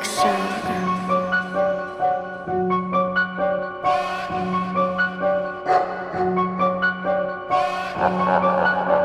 reflection. Ha ha ha ha.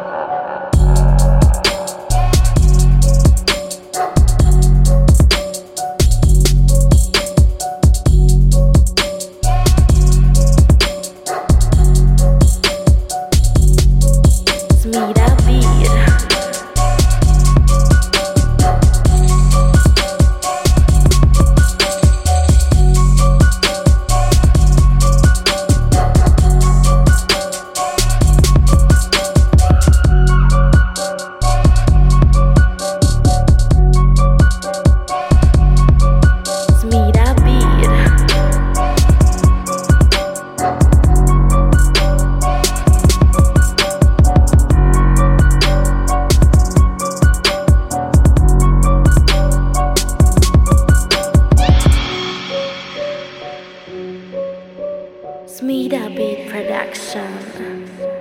Smida Production.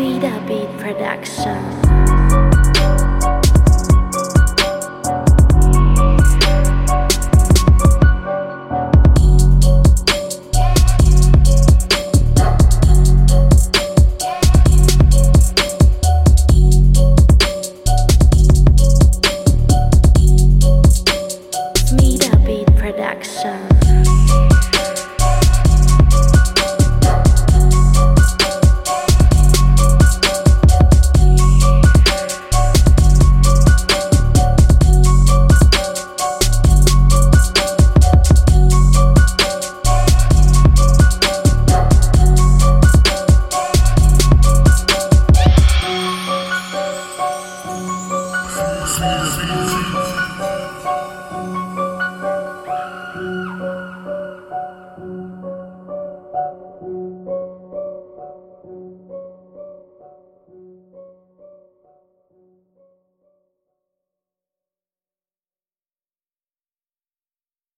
Smida Beat Production. Smida Production. Smida